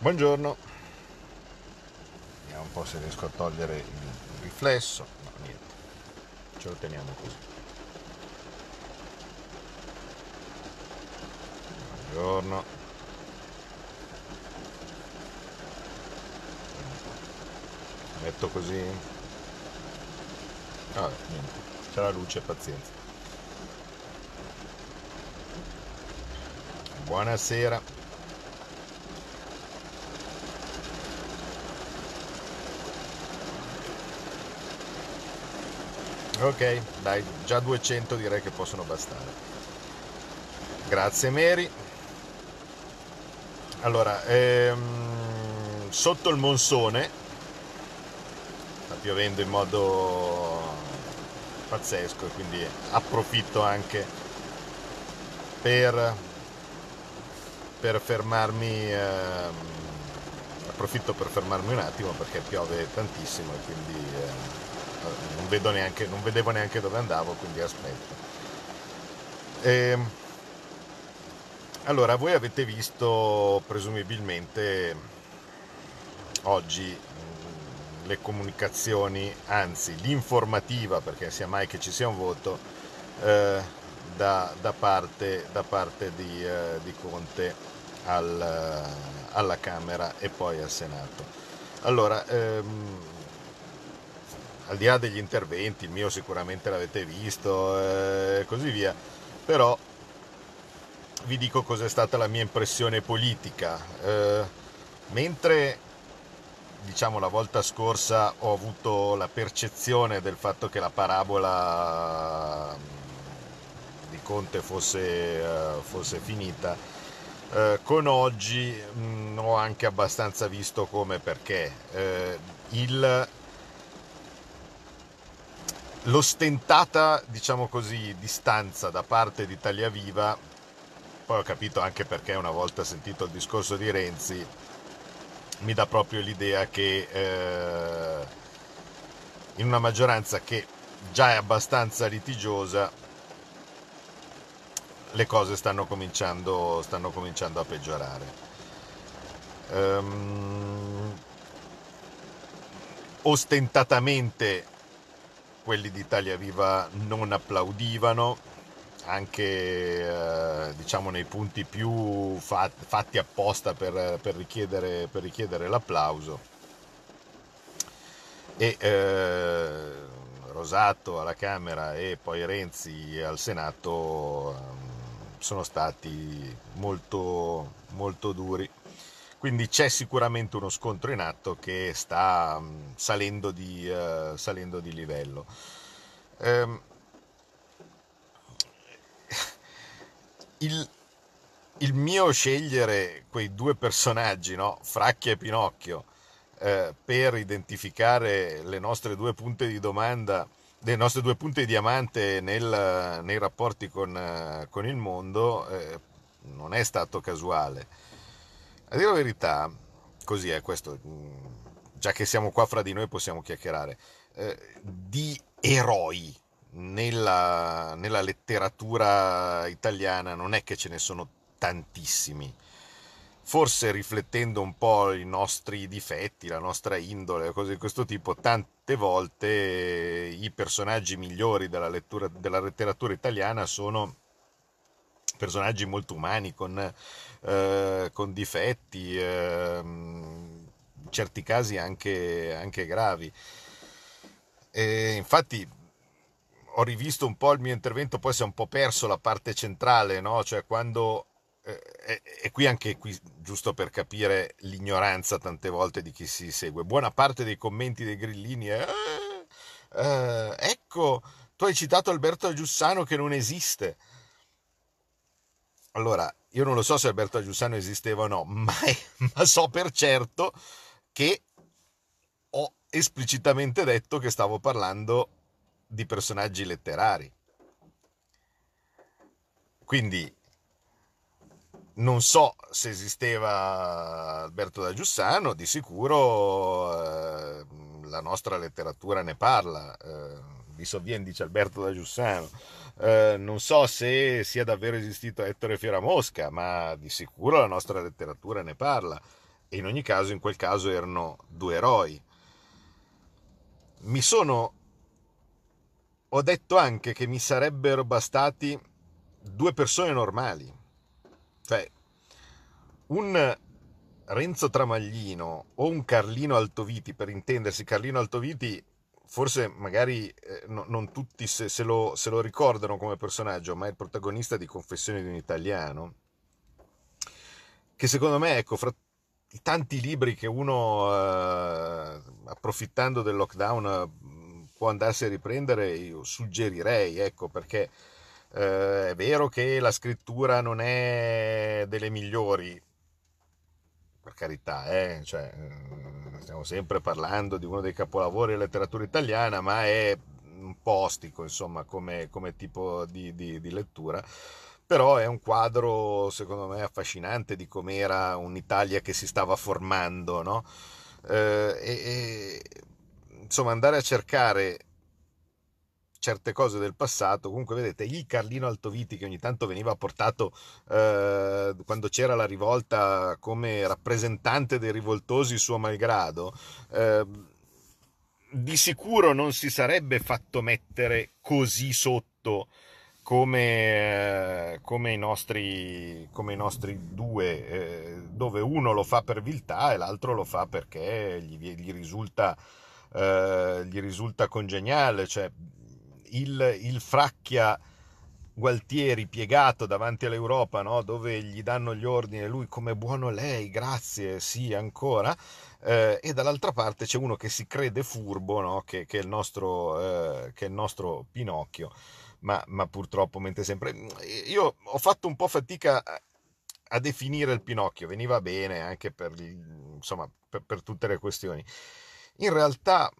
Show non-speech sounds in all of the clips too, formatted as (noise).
Buongiorno, vediamo un po' se riesco a togliere il riflesso. No, niente, ce lo teniamo così. Buongiorno. Metto così. Ah, niente, c'è la luce, pazienza. Buonasera. Ok, dai, già 200 direi che possono bastare. Grazie Mary. Allora, ehm, sotto il monsone, sta piovendo in modo pazzesco e quindi approfitto anche per, per fermarmi, ehm, approfitto per fermarmi un attimo perché piove tantissimo e quindi... Eh, non, neanche, non vedevo neanche dove andavo, quindi aspetto. E, ehm, allora, voi avete visto presumibilmente oggi mm, le comunicazioni, anzi l'informativa, perché sia mai che ci sia un voto, eh, da, da, parte, da, parte, di, eh, di Conte al, alla Camera e poi al Senato. Allora, ehm, al di là degli interventi, il mio sicuramente l'avete visto e eh, così via, però vi dico cos'è stata la mia impressione politica. Eh, mentre diciamo la volta scorsa ho avuto la percezione del fatto che la parabola di Conte fosse, uh, fosse finita, uh, con oggi mh, mm, ho anche abbastanza visto come perché uh, il l'ostentata, diciamo così, distanza da parte di Italia Viva, poi ho capito anche perché una volta sentito il discorso di Renzi, mi dà proprio l'idea che eh, in una maggioranza che già è abbastanza litigiosa, le cose stanno cominciando, stanno cominciando a peggiorare. Um, ostentatamente quelli di Italia Viva non applaudivano, anche eh, diciamo nei punti più fatti apposta per, per, richiedere, per richiedere, l'applauso. E eh, Rosato alla Camera e poi Renzi al Senato eh, sono stati molto, molto duri. Quindi c'è sicuramente uno scontro in atto che sta mm, salendo di, uh, salendo di livello. Um, (laughs) il, il, mio scegliere quei due personaggi, no? Fracchia e Pinocchio, eh, per identificare le nostre due punte di domanda, le nostre due punte di diamante nel, nei rapporti con, con il mondo, eh, non è stato casuale a dire la verità, così è questo, mm, già che siamo qua fra di noi possiamo chiacchierare, eh, di eroi nella, nella letteratura italiana non è che ce ne sono tantissimi. Forse riflettendo un po' i nostri difetti, la nostra indole, cose di questo tipo, tante volte i personaggi migliori della, lettura, della letteratura italiana sono personaggi molto umani, con, eh, con difetti, eh, in certi casi anche, anche gravi. E infatti ho rivisto un po' il mio intervento, poi si è un po' perso la parte centrale, no? cioè quando eh, e qui anche qui, giusto per capire l'ignoranza tante volte di chi si segue, buona parte dei commenti dei grillini è eh, eh, ecco, tu hai citato Alberto Giussano che non esiste. Allora, io non lo so se Alberto Giussano esisteva o no, (laughs) ma, ma so per certo che ho esplicitamente detto che stavo parlando di personaggi letterari. Quindi non so se esisteva Alberto da Giussano, di sicuro eh, la nostra letteratura ne parla. Eh, vi sovviene, dice Alberto da Giussano. Eh, non so se sia davvero esistito Ettore Fieramosca, ma di sicuro la nostra letteratura ne parla. e in ogni caso in quel caso erano due eroi. Mi sono... ho detto anche che mi sarebbero bastati due persone normali, cioè un Renzo Tramaglino o un Carlino Altoviti, per intendersi, Carlino Altoviti forse magari eh, no, non tutti se, se, lo, se, lo, ricordano come personaggio, ma è il protagonista di Confessioni di un italiano, che secondo me, ecco, fra i tanti libri che uno, eh, approfittando del lockdown, eh, può andarsi a riprendere, io suggerirei, ecco, perché eh, è vero che la scrittura non è delle migliori, per carità, eh, cioè, eh, stiamo sempre parlando di uno dei capolavori della letteratura italiana, ma è un po' ostico, insomma, come, come tipo di, di, di, lettura. Però è un quadro, secondo me, affascinante di com'era un'Italia che si stava formando, no? Eh, e, e, insomma, andare a cercare certe cose del passato. Comunque, vedete, il Carlino Altoviti che ogni tanto veniva portato eh, quando c'era la rivolta come rappresentante dei rivoltosi suo malgrado. Eh, di sicuro non si sarebbe fatto mettere così sotto come, eh, come, i, nostri, come i nostri due, eh, dove uno lo fa per viltà e l'altro lo fa perché gli, gli, risulta, eh, gli risulta congeniale. Cioè, il, il Fracchia Gualtieri piegato davanti all'Europa, no? dove gli danno gli ordini, lui come buono lei, grazie, sì, ancora, eh, e dall'altra parte c'è uno che si crede furbo, no? che, che, è nostro, eh, che, è il nostro, Pinocchio, ma, ma, purtroppo mente sempre... Io ho fatto un po' fatica a definire il Pinocchio, veniva bene anche per, insomma, per, per tutte le questioni. In realtà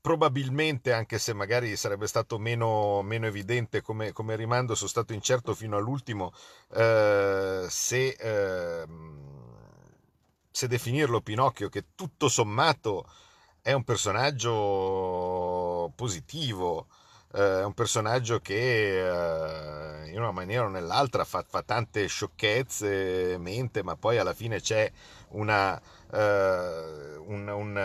probabilmente, anche se magari sarebbe stato meno, meno evidente come, come, rimando, sono stato incerto fino all'ultimo eh, se, eh, se definirlo Pinocchio, che tutto sommato è un personaggio positivo, eh, è un personaggio che eh, in una maniera o nell'altra fa, fa, tante sciocchezze, mente, ma poi alla fine c'è una, eh, un, un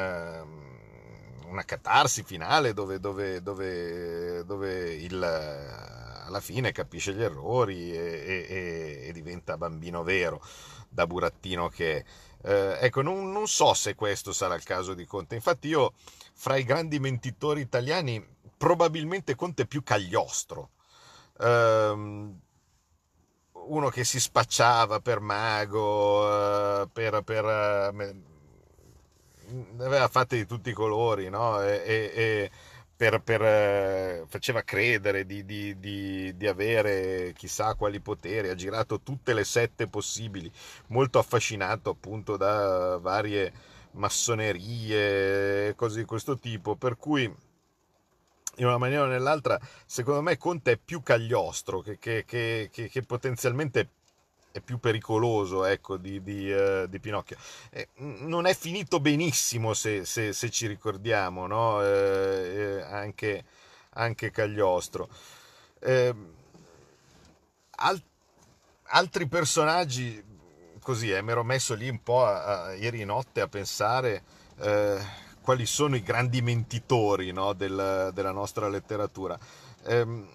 una catarsi finale dove, dove, dove, dove il, alla fine capisce gli errori e, e, e, diventa bambino vero da burattino che è. Eh, ecco, non, non, so se questo sarà il caso di Conte. Infatti, io fra i grandi mentitori italiani, probabilmente Conte è più cagliostro. Eh, uno che si spacciava per mago, eh, per, per eh, ne aveva fatte di tutti i colori, no? E, e, e per, per, eh, faceva credere di, di, di, di, avere chissà quali poteri, ha girato tutte le sette possibili, molto affascinato appunto da varie massonerie, cose di questo tipo, per cui in una maniera o nell'altra, secondo me Conte è più cagliostro che, che, che, che potenzialmente è più pericoloso ecco, di, di, uh, di Pinocchio. Eh, non è finito benissimo se, se, se ci ricordiamo, no? eh, eh anche, anche, Cagliostro. Ehm, Al, altri personaggi, così, eh, mi ero messo lì un po' a, a, ieri notte a pensare eh, quali sono i grandi mentitori no? Del, della nostra letteratura. Ehm,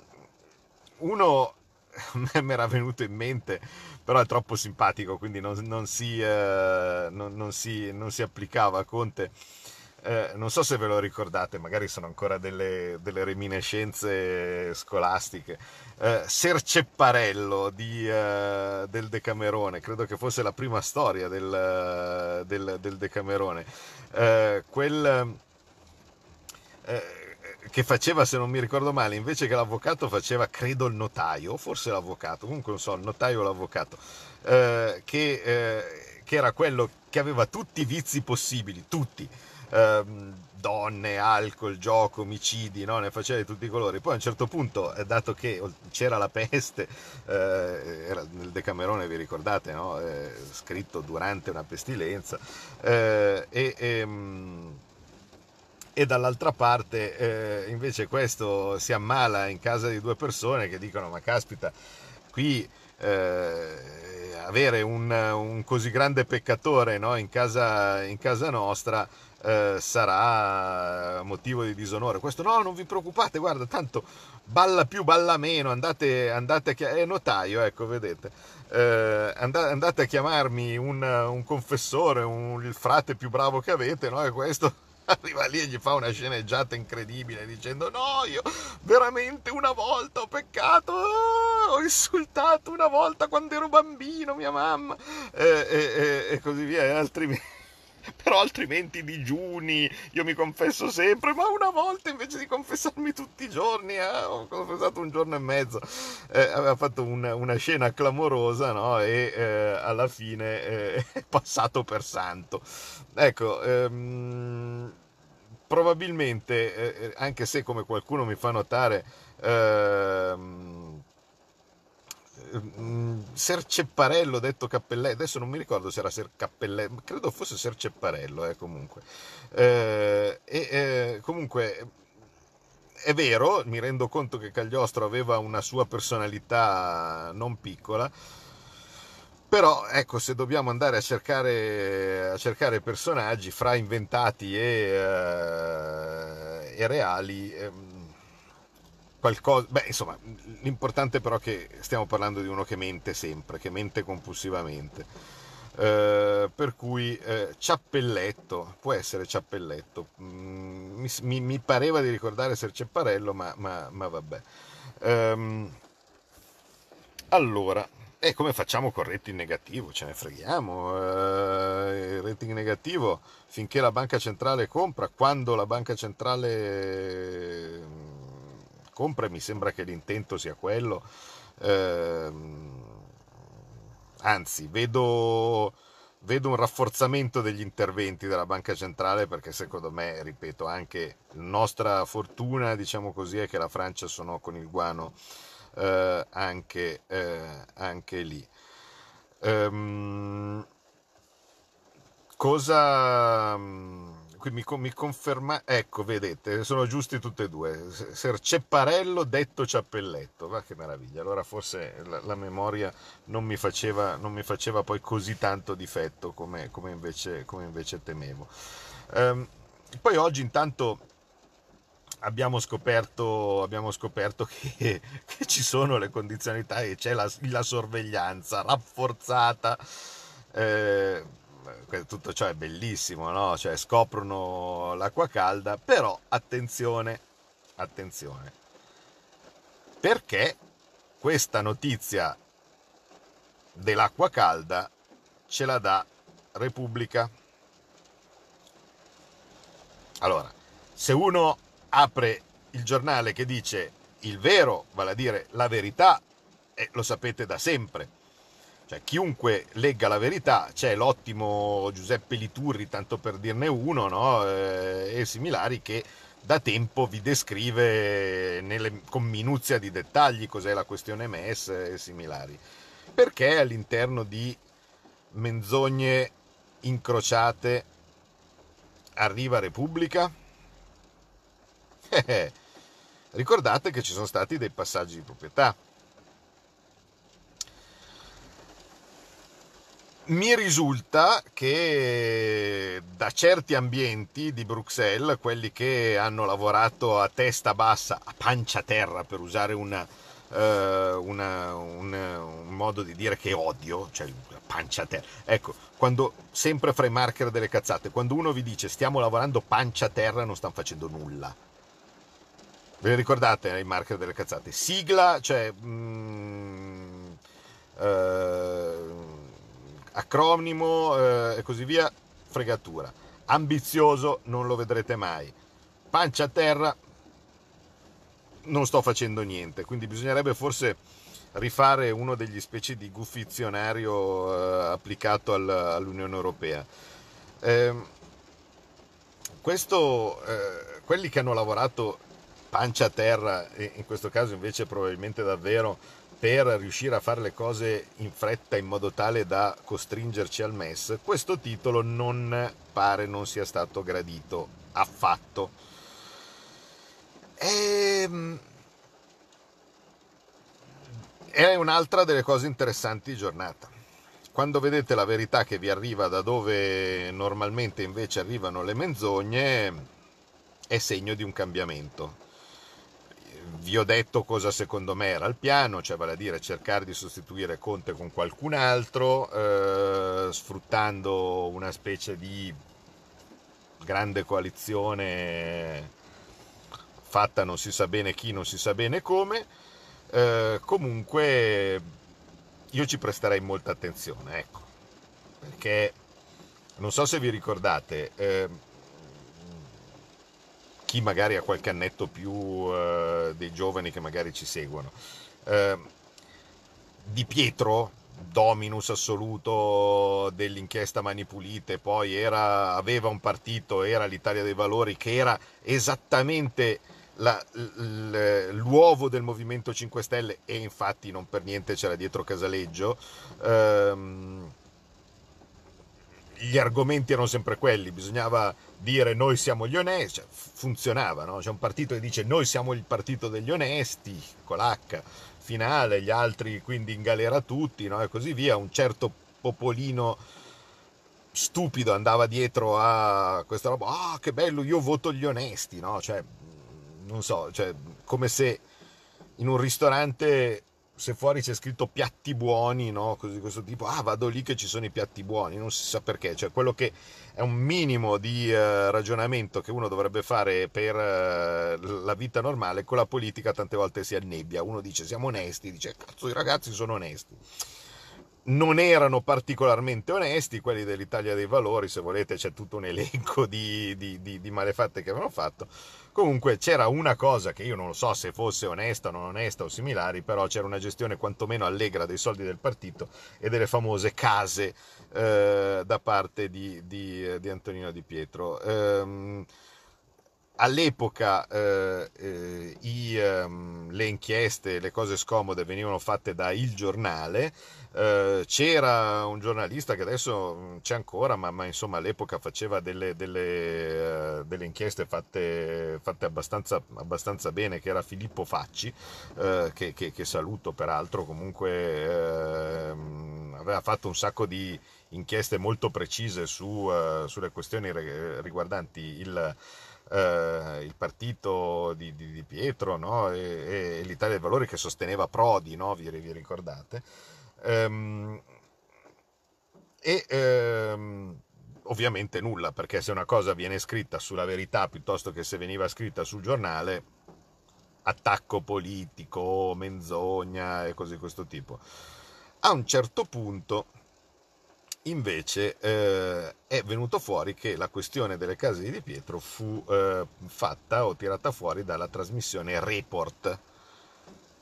uno mi era venuto in mente, però è troppo simpatico, quindi non, non, si, eh, non, non si, si, applicava a Conte. Eh, non so se ve lo ricordate, magari sono ancora delle, delle reminiscenze scolastiche. Eh, Sercepparello di, eh, del Decamerone, credo che fosse la prima storia del, del, del Decamerone. Eh, quel eh, che faceva, se non mi ricordo male, invece che l'avvocato faceva, credo, il notaio, forse l'avvocato, comunque non so, il notaio o l'avvocato, eh, che, eh, che, era quello che aveva tutti i vizi possibili, tutti. Eh, donne, alcol, gioco, omicidi, no? ne faceva di tutti i colori. Poi a un certo punto, eh, dato che c'era la peste, eh, era nel Decamerone, vi ricordate, no? Eh, scritto durante una pestilenza, e, e ehm, e dall'altra parte eh, invece questo si ammala in casa di due persone che dicono ma caspita qui eh, avere un, un, così grande peccatore no? in, casa, in, casa, nostra eh, sarà motivo di disonore. Questo no, non vi preoccupate, guarda, tanto balla più, balla meno, andate, andate a è notaio, ecco, vedete, eh, andate a chiamarmi un, un confessore, un, il frate più bravo che avete, no? E questo arriva lì e gli fa una sceneggiata incredibile dicendo no, io veramente una volta ho peccato, ho insultato una volta quando ero bambino mia mamma e, e, e così via, e altrimenti però altrimenti digiuni, io mi confesso sempre, ma una volta invece di confessarmi tutti i giorni, eh, ho confessato un giorno e mezzo, eh, aveva fatto un, una scena clamorosa no? e eh, alla fine eh, (laughs) è passato per santo. Ecco, ehm, probabilmente, eh, eh, anche se come qualcuno mi fa notare, ehm, Ser Cepparello detto Cappelletto, adesso non mi ricordo se era Ser Cappelletto, credo fosse Ser Cepparello, eh, comunque. Eh, eh, comunque è vero, mi rendo conto che Cagliostro aveva una sua personalità non piccola, però ecco, se dobbiamo andare a cercare, a cercare personaggi fra inventati e, eh, e reali, ehm, qualcosa... Beh, insomma, l'importante però è che stiamo parlando di uno che mente sempre, che mente compulsivamente. Eh, per cui eh, Ciappelletto, può essere Ciappelletto, mm, mi, mi, pareva di ricordare essere Cepparello, ma, ma, ma vabbè. Um, allora, e come facciamo col rating negativo? Ce ne freghiamo. Eh, il rating negativo finché la banca centrale compra, quando la banca centrale compra, mi sembra che l'intento sia quello. Eh, anzi, vedo, vedo un rafforzamento degli interventi della banca centrale perché secondo me, ripeto, anche nostra fortuna, diciamo così, è che la Francia sono con il guano eh, anche, eh, anche, lì. Um, cosa mi, mi, conferma ecco vedete sono giusti tutti e due. Ser Cepparello detto Ciappelletto va che meraviglia. Allora forse la, la memoria non mi, faceva, non mi, faceva, poi così tanto difetto come, come, invece, come invece, temevo. Um, poi oggi intanto abbiamo scoperto, abbiamo scoperto che, (laughs) che, ci sono le condizionalità e c'è la, la sorveglianza rafforzata. Eh, tutto ciò è bellissimo, no? Cioè scoprono l'acqua calda, però attenzione, attenzione, perché questa notizia dell'acqua calda ce la dà Repubblica. Allora, se uno apre il giornale che dice il vero, vale a dire la verità, e lo sapete da sempre. Cioè, chiunque legga la verità, c'è l'ottimo Giuseppe Liturri, tanto per dirne uno, no? eh, e similari, che da tempo vi descrive nelle, con minuzia di dettagli cos'è la questione MES e similari. Perché all'interno di menzogne incrociate arriva Repubblica? (laughs) Ricordate che ci sono stati dei passaggi di proprietà. Mi risulta che da certi ambienti di Bruxelles, quelli che hanno lavorato a testa bassa, a pancia terra per usare una, uh, una, una, un modo di dire che odio, cioè pancia terra. Ecco, quando sempre fra i marker delle cazzate, quando uno vi dice stiamo lavorando pancia terra non stanno facendo nulla Ve le ricordate i marker delle cazzate? Sigla, cioè mm, eh, acronimo eh, e così via, fregatura. Ambizioso, non lo vedrete mai. Pancia a terra, non sto facendo niente, quindi bisognerebbe forse rifare uno degli specie di guffizionario eh, applicato al, all'Unione Europea. Ehm, questo, eh, quelli che hanno lavorato pancia a terra, e in questo caso invece probabilmente davvero per riuscire a fare le cose in fretta in modo tale da costringerci al MES, questo titolo non pare non sia stato gradito affatto. E... Ehm, è un'altra delle cose interessanti di giornata. Quando vedete la verità che vi arriva da dove normalmente invece arrivano le menzogne, è segno di un cambiamento. Vi ho detto cosa secondo me era il piano, cioè vale a dire cercare di sostituire Conte con qualcun altro, eh, sfruttando una specie di grande coalizione fatta non si sa bene chi, non si sa bene come. Eh, comunque io ci presterei molta attenzione, ecco, perché non so se vi ricordate, eh, chi magari ha qualche annetto più eh, dei giovani che magari ci seguono. Eh, di Pietro, dominus assoluto dell'inchiesta Mani Pulite, poi era, aveva un partito, era l'Italia dei Valori, che era esattamente la, l'uovo del Movimento 5 Stelle, e infatti non per niente c'era dietro Casaleggio. Ehm, gli argomenti erano sempre quelli, bisognava dire noi siamo gli onesti, cioè, funzionava, no? c'è un partito che dice noi siamo il partito degli onesti, con l'H finale, gli altri quindi in galera tutti, no? e così via, un certo popolino stupido andava dietro a questa roba, ah che bello, io voto gli onesti, no? cioè, non so, cioè, come se in un ristorante se fuori c'è scritto piatti buoni, no? Così questo tipo, ah, vado lì che ci sono i piatti buoni, non si sa perché, cioè quello che è un minimo di uh, ragionamento che uno dovrebbe fare per uh, la vita normale, con la politica tante volte si annebbia, uno dice siamo onesti, dice cazzo i ragazzi sono onesti. Non erano particolarmente onesti quelli dell'Italia dei Valori, se volete c'è tutto un elenco di, di, di, di malefatte che avevano fatto, Comunque c'era una cosa che io non lo so se fosse onesta o non onesta o similari, però c'era una gestione quantomeno allegra dei soldi del partito e delle famose case eh, da parte di, di, di, Antonino Di Pietro. Ehm, all'epoca eh, eh, i, ehm, le inchieste, le cose scomode venivano fatte da Il Giornale, eh, c'era un giornalista che adesso mm, c'è ancora, ma, ma insomma all'epoca faceva delle, delle, uh, delle inchieste fatte, fatte abbastanza, abbastanza, bene, che era Filippo Facci, uh, che, che, che, saluto peraltro, comunque ehm, aveva fatto un sacco di inchieste molto precise su, sulle questioni riguardanti il... Uh, il partito di, di, di Pietro no? e, e, l'Italia dei Valori che sosteneva Prodi, no? vi, vi, ricordate? Um, e um, ovviamente nulla, perché se una cosa viene scritta sulla verità piuttosto che se veniva scritta sul giornale, attacco politico, menzogna e cose di questo tipo. A un certo punto, invece, eh, è venuto fuori che la questione delle case di Di Pietro fu eh, fatta o tirata fuori dalla trasmissione Report.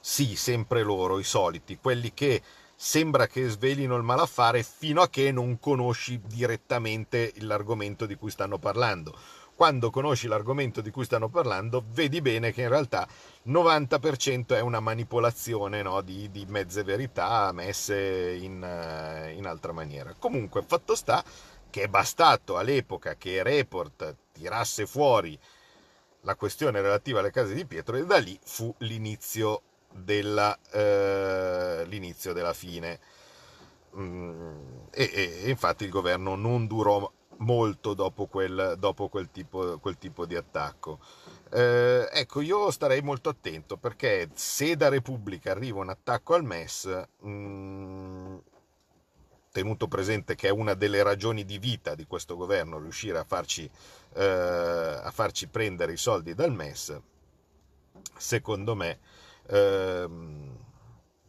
Sì, sempre loro, i soliti, quelli che sembra che svelino il malaffare fino a che non conosci direttamente l'argomento di cui stanno parlando. Quando conosci l'argomento di cui stanno parlando, vedi bene che in realtà 90% è una manipolazione no, di, di, mezze verità messe in, uh, in altra maniera. Comunque, fatto sta che è bastato all'epoca che Report tirasse fuori la questione relativa alle case di Pietro e da lì fu l'inizio dell'inizio eh, della fine. Mm, e, e, infatti il governo non durò molto dopo quel, dopo quel, tipo, quel tipo, di attacco. Eh, ecco, io starei molto attento perché se da Repubblica arriva un attacco al MES, mh, mm, tenuto presente che è una delle ragioni di vita di questo governo riuscire a farci, eh, a farci prendere i soldi dal MES, secondo me ehm,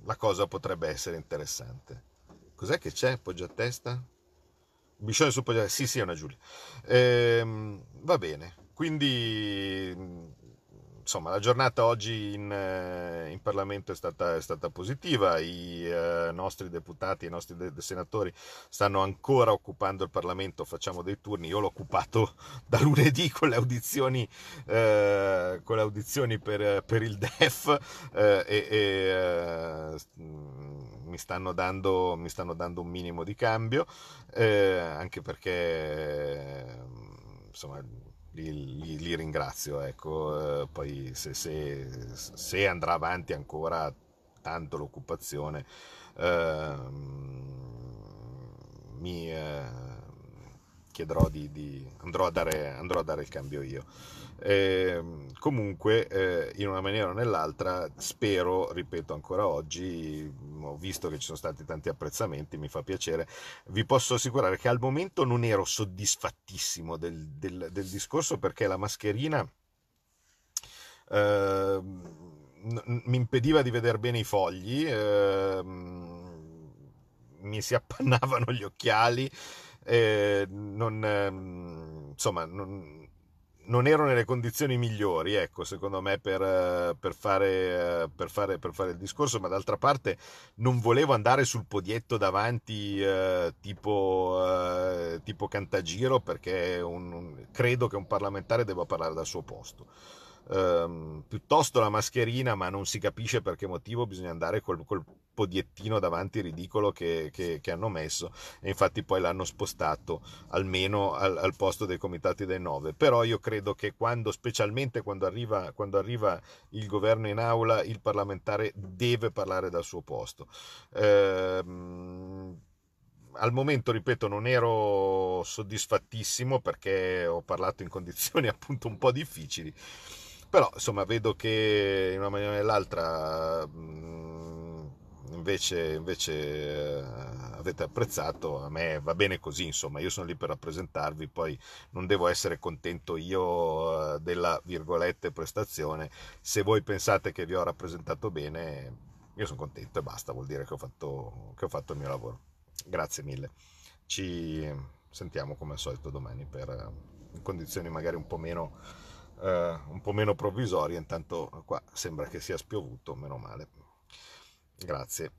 la cosa potrebbe essere interessante. Cos'è che c'è? Poggia a testa? Biscione su poggia Sì, sì, è una Giulia. Ehm, va bene, quindi insomma, la giornata oggi in, eh, in Parlamento è stata, è stata, positiva, i eh, nostri deputati, i nostri de- senatori stanno ancora occupando il Parlamento, facciamo dei turni, io l'ho occupato (laughs) da lunedì con le audizioni, eh, con le audizioni per, per, il DEF eh, e, e eh, mi, stanno dando, mi, stanno dando, un minimo di cambio, eh, anche perché insomma li, li, li ringrazio. Ecco. Eh, poi se, se, se, andrà avanti ancora tanto l'occupazione, eh, mi eh, chiederò di, di andrò, a dare, andrò a dare il cambio io. Eh, comunque, eh, in una maniera o nell'altra, spero, ripeto ancora oggi, ho visto che ci sono stati tanti apprezzamenti, mi fa piacere, vi posso assicurare che al momento non ero soddisfattissimo del, del, del discorso perché la mascherina eh, mi impediva di vedere bene i fogli, eh, mi si appannavano gli occhiali, eh, non, ehm, insomma, non, non ero nelle condizioni migliori, ecco, secondo me, per, per, fare, per, fare, per, fare, il discorso, ma d'altra parte non volevo andare sul podietto davanti eh, tipo, eh, tipo Cantagiro perché un, un, credo che un parlamentare debba parlare dal suo posto ehm, piuttosto la mascherina, ma non si capisce per che motivo bisogna andare col, col podiettino davanti ridicolo che, che, che, hanno messo e infatti poi l'hanno spostato almeno al, al, posto dei comitati dei nove. Però io credo che quando, specialmente quando arriva, quando arriva il governo in aula, il parlamentare deve parlare dal suo posto. Ehm, al momento, ripeto, non ero soddisfattissimo perché ho parlato in condizioni (laughs) appunto un po' difficili però insomma vedo che in una maniera o nell'altra mm, invece, invece eh, avete apprezzato, a me va bene così, insomma, io sono lì per rappresentarvi, poi non devo essere contento io eh, della virgolette prestazione, se voi pensate che vi ho rappresentato bene, io sono contento e basta, vuol dire che ho fatto, che ho fatto il mio lavoro. Grazie mille, ci sentiamo come al solito domani per eh, condizioni magari un po' meno eh, un po' meno provvisoria, intanto qua sembra che sia spiovuto, meno male. Grazie.